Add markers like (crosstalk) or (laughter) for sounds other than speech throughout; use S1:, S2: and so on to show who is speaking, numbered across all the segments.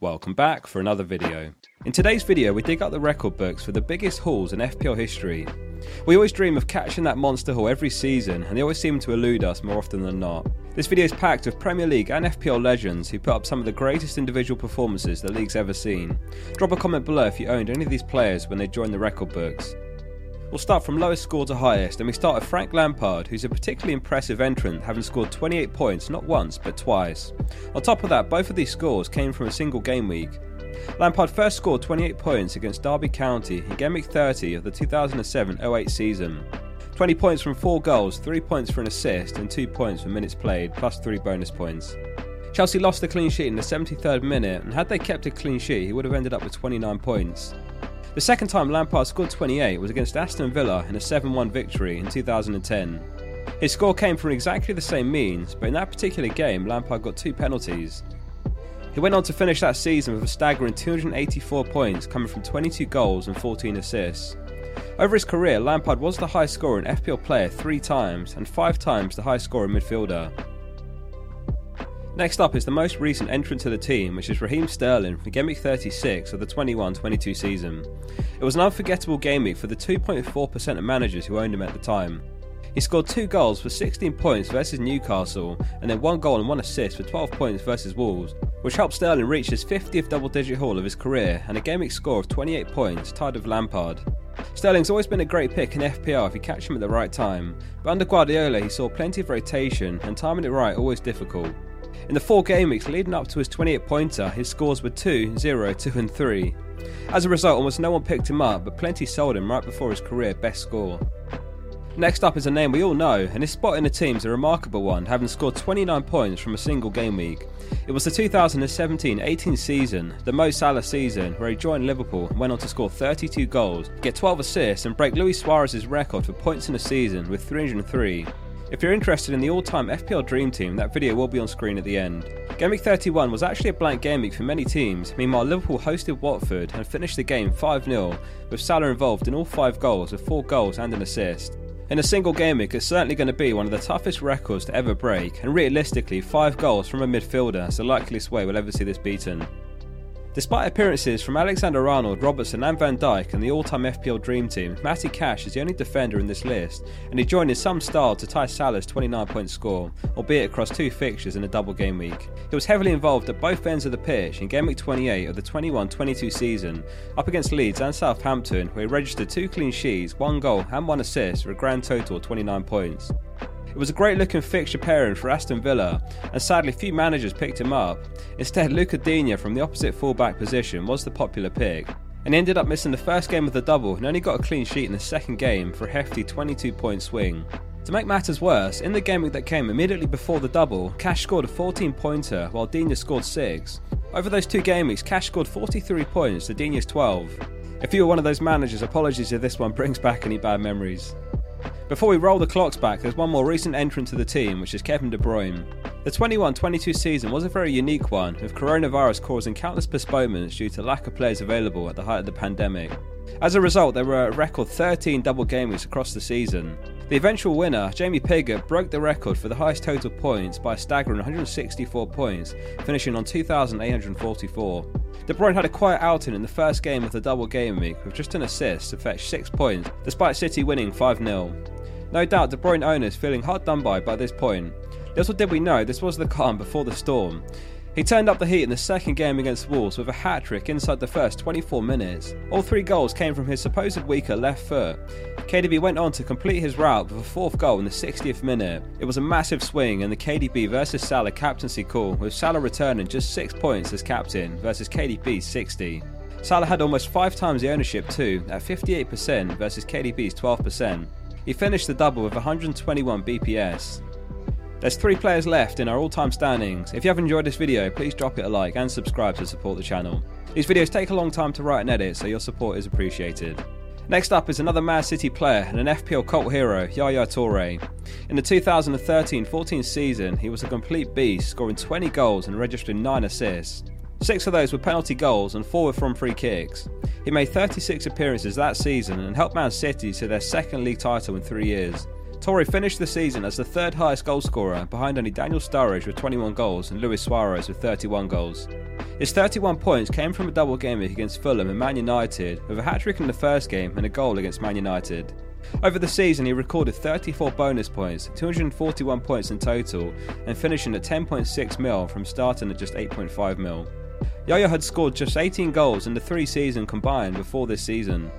S1: Welcome back for another video. In today's video, we dig up the record books for the biggest hauls in FPL history. We always dream of catching that monster haul every season, and they always seem to elude us more often than not. This video is packed with Premier League and FPL legends who put up some of the greatest individual performances the league's ever seen. Drop a comment below if you owned any of these players when they joined the record books. We'll start from lowest score to highest, and we start with Frank Lampard, who's a particularly impressive entrant, having scored 28 points not once but twice. On top of that, both of these scores came from a single game week. Lampard first scored 28 points against Derby County in Game Week 30 of the 2007 08 season. 20 points from 4 goals, 3 points for an assist, and 2 points for minutes played, plus 3 bonus points. Chelsea lost the clean sheet in the 73rd minute, and had they kept a clean sheet, he would have ended up with 29 points. The second time Lampard scored 28 was against Aston Villa in a 7 1 victory in 2010. His score came from exactly the same means, but in that particular game, Lampard got two penalties. He went on to finish that season with a staggering 284 points, coming from 22 goals and 14 assists. Over his career, Lampard was the highest scorer in FPL player three times and five times the highest scorer midfielder. Next up is the most recent entrant to the team, which is Raheem Sterling from Game Week 36 of the 21 22 season. It was an unforgettable game week for the 2.4% of managers who owned him at the time. He scored two goals for 16 points versus Newcastle, and then one goal and one assist for 12 points versus Wolves, which helped Sterling reach his 50th double digit haul of his career and a game week score of 28 points, tied with Lampard. Sterling's always been a great pick in FPL if you catch him at the right time, but under Guardiola he saw plenty of rotation and timing it right always difficult. In the four game weeks leading up to his 28 pointer, his scores were 2, 0, 2, and 3. As a result, almost no one picked him up, but plenty sold him right before his career best score. Next up is a name we all know, and his spot in the team is a remarkable one, having scored 29 points from a single game week. It was the 2017 18 season, the Mo Salah season, where he joined Liverpool and went on to score 32 goals, get 12 assists, and break Luis Suarez's record for points in a season with 303. If you're interested in the all-time FPL Dream Team, that video will be on screen at the end. Game Week 31 was actually a blank game week for many teams, meanwhile Liverpool hosted Watford and finished the game 5-0, with Salah involved in all 5 goals with 4 goals and an assist. In a single game week, it's certainly going to be one of the toughest records to ever break, and realistically, 5 goals from a midfielder is the likeliest way we'll ever see this beaten. Despite appearances from Alexander Arnold, Robertson, and Van Dijk and the all time FPL Dream Team, Matty Cash is the only defender in this list, and he joined in some style to tie Salah's 29 point score, albeit across two fixtures in a double game week. He was heavily involved at both ends of the pitch in Game Week 28 of the 21 22 season, up against Leeds and Southampton, where he registered two clean sheets, one goal, and one assist for a grand total of 29 points. It was a great looking fixture pairing for Aston Villa, and sadly few managers picked him up. Instead, Luca Digne from the opposite fullback position was the popular pick, and ended up missing the first game of the double and only got a clean sheet in the second game for a hefty 22 point swing. To make matters worse, in the game that came immediately before the double, Cash scored a 14 pointer while Digne scored 6. Over those two game weeks, Cash scored 43 points to Digne's 12. If you were one of those managers, apologies if this one (laughs) brings back any bad memories. Before we roll the clocks back, there's one more recent entrant to the team, which is Kevin De Bruyne. The 21 22 season was a very unique one, with coronavirus causing countless postponements due to lack of players available at the height of the pandemic. As a result, there were a record 13 double game weeks across the season. The eventual winner, Jamie Piggott, broke the record for the highest total points by a staggering 164 points, finishing on 2,844. De Bruyne had a quiet outing in the first game of the double game week with just an assist to fetch 6 points, despite City winning 5 0. No doubt De Bruyne owners feeling hard done by by this point. Little did we know this was the calm before the storm. He turned up the heat in the second game against Wolves with a hat trick inside the first 24 minutes. All three goals came from his supposed weaker left foot. KDB went on to complete his route with a fourth goal in the 60th minute. It was a massive swing and the KDB versus Salah captaincy call, with Salah returning just 6 points as captain versus KDB's 60. Salah had almost 5 times the ownership too, at 58% versus KDB's 12%. He finished the double with 121 BPS. There's three players left in our all-time standings. If you have enjoyed this video, please drop it a like and subscribe to support the channel. These videos take a long time to write and edit, so your support is appreciated. Next up is another Man City player and an FPL cult hero, Yaya Toure. In the 2013-14 season, he was a complete beast, scoring 20 goals and registering 9 assists. Six of those were penalty goals and four were from free kicks. He made 36 appearances that season and helped Man City to their second league title in three years. Toure finished the season as the third highest goalscorer behind only Daniel Sturridge with 21 goals and Luis Suarez with 31 goals. His 31 points came from a double game against Fulham and Man United, with a hat trick in the first game and a goal against Man United. Over the season, he recorded 34 bonus points, 241 points in total, and finishing at 10.6 mil from starting at just 8.5 mil. Yaya had scored just 18 goals in the three seasons combined before this season.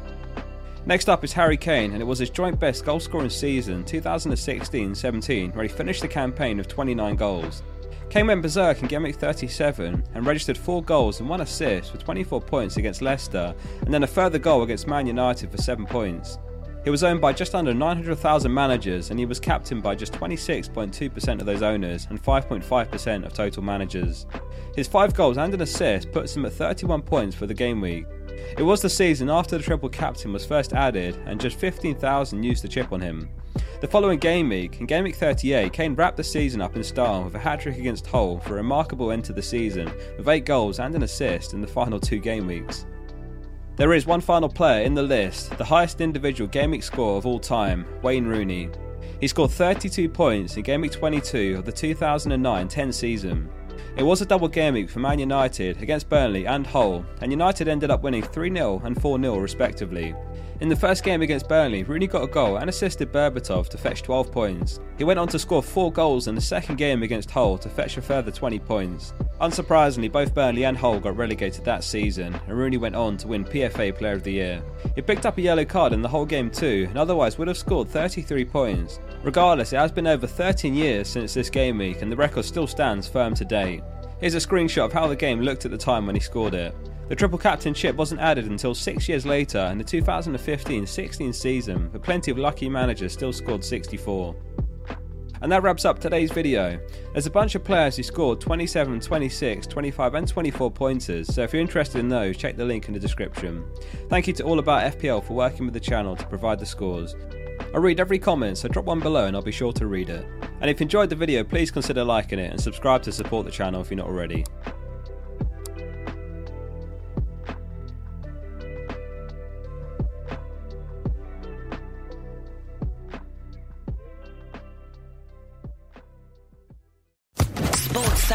S1: Next up is Harry Kane, and it was his joint best goal scoring season 2016 17, where he finished the campaign of 29 goals. Kane went berserk in Game Week 37 and registered 4 goals and 1 assist for 24 points against Leicester, and then a further goal against Man United for 7 points. He was owned by just under 900,000 managers and he was captained by just 26.2% of those owners and 5.5% of total managers. His 5 goals and an assist puts him at 31 points for the game week. It was the season after the triple captain was first added and just 15,000 used the chip on him. The following game week, in game week 38, Kane wrapped the season up in style with a hat trick against Hull for a remarkable end to the season with 8 goals and an assist in the final two game weeks. There is one final player in the list, the highest individual week score of all time, Wayne Rooney. He scored 32 points in game week 22 of the 2009-10 season. It was a double game week for Man United against Burnley and Hull, and United ended up winning 3-0 and 4-0 respectively. In the first game against Burnley, Rooney got a goal and assisted Berbatov to fetch 12 points. He went on to score 4 goals in the second game against Hull to fetch a further 20 points. Unsurprisingly, both Burnley and Hull got relegated that season, and Rooney went on to win PFA Player of the Year. He picked up a yellow card in the whole game too, and otherwise would have scored 33 points. Regardless, it has been over 13 years since this game week, and the record still stands firm to date. Here's a screenshot of how the game looked at the time when he scored it. The triple captainship wasn't added until six years later in the 2015 16 season, but plenty of lucky managers still scored 64. And that wraps up today's video. There's a bunch of players who scored 27, 26, 25, and 24 pointers, so if you're interested in those, check the link in the description. Thank you to All About FPL for working with the channel to provide the scores. I read every comment, so drop one below and I'll be sure to read it. And if you enjoyed the video, please consider liking it and subscribe to support the channel if you're not already.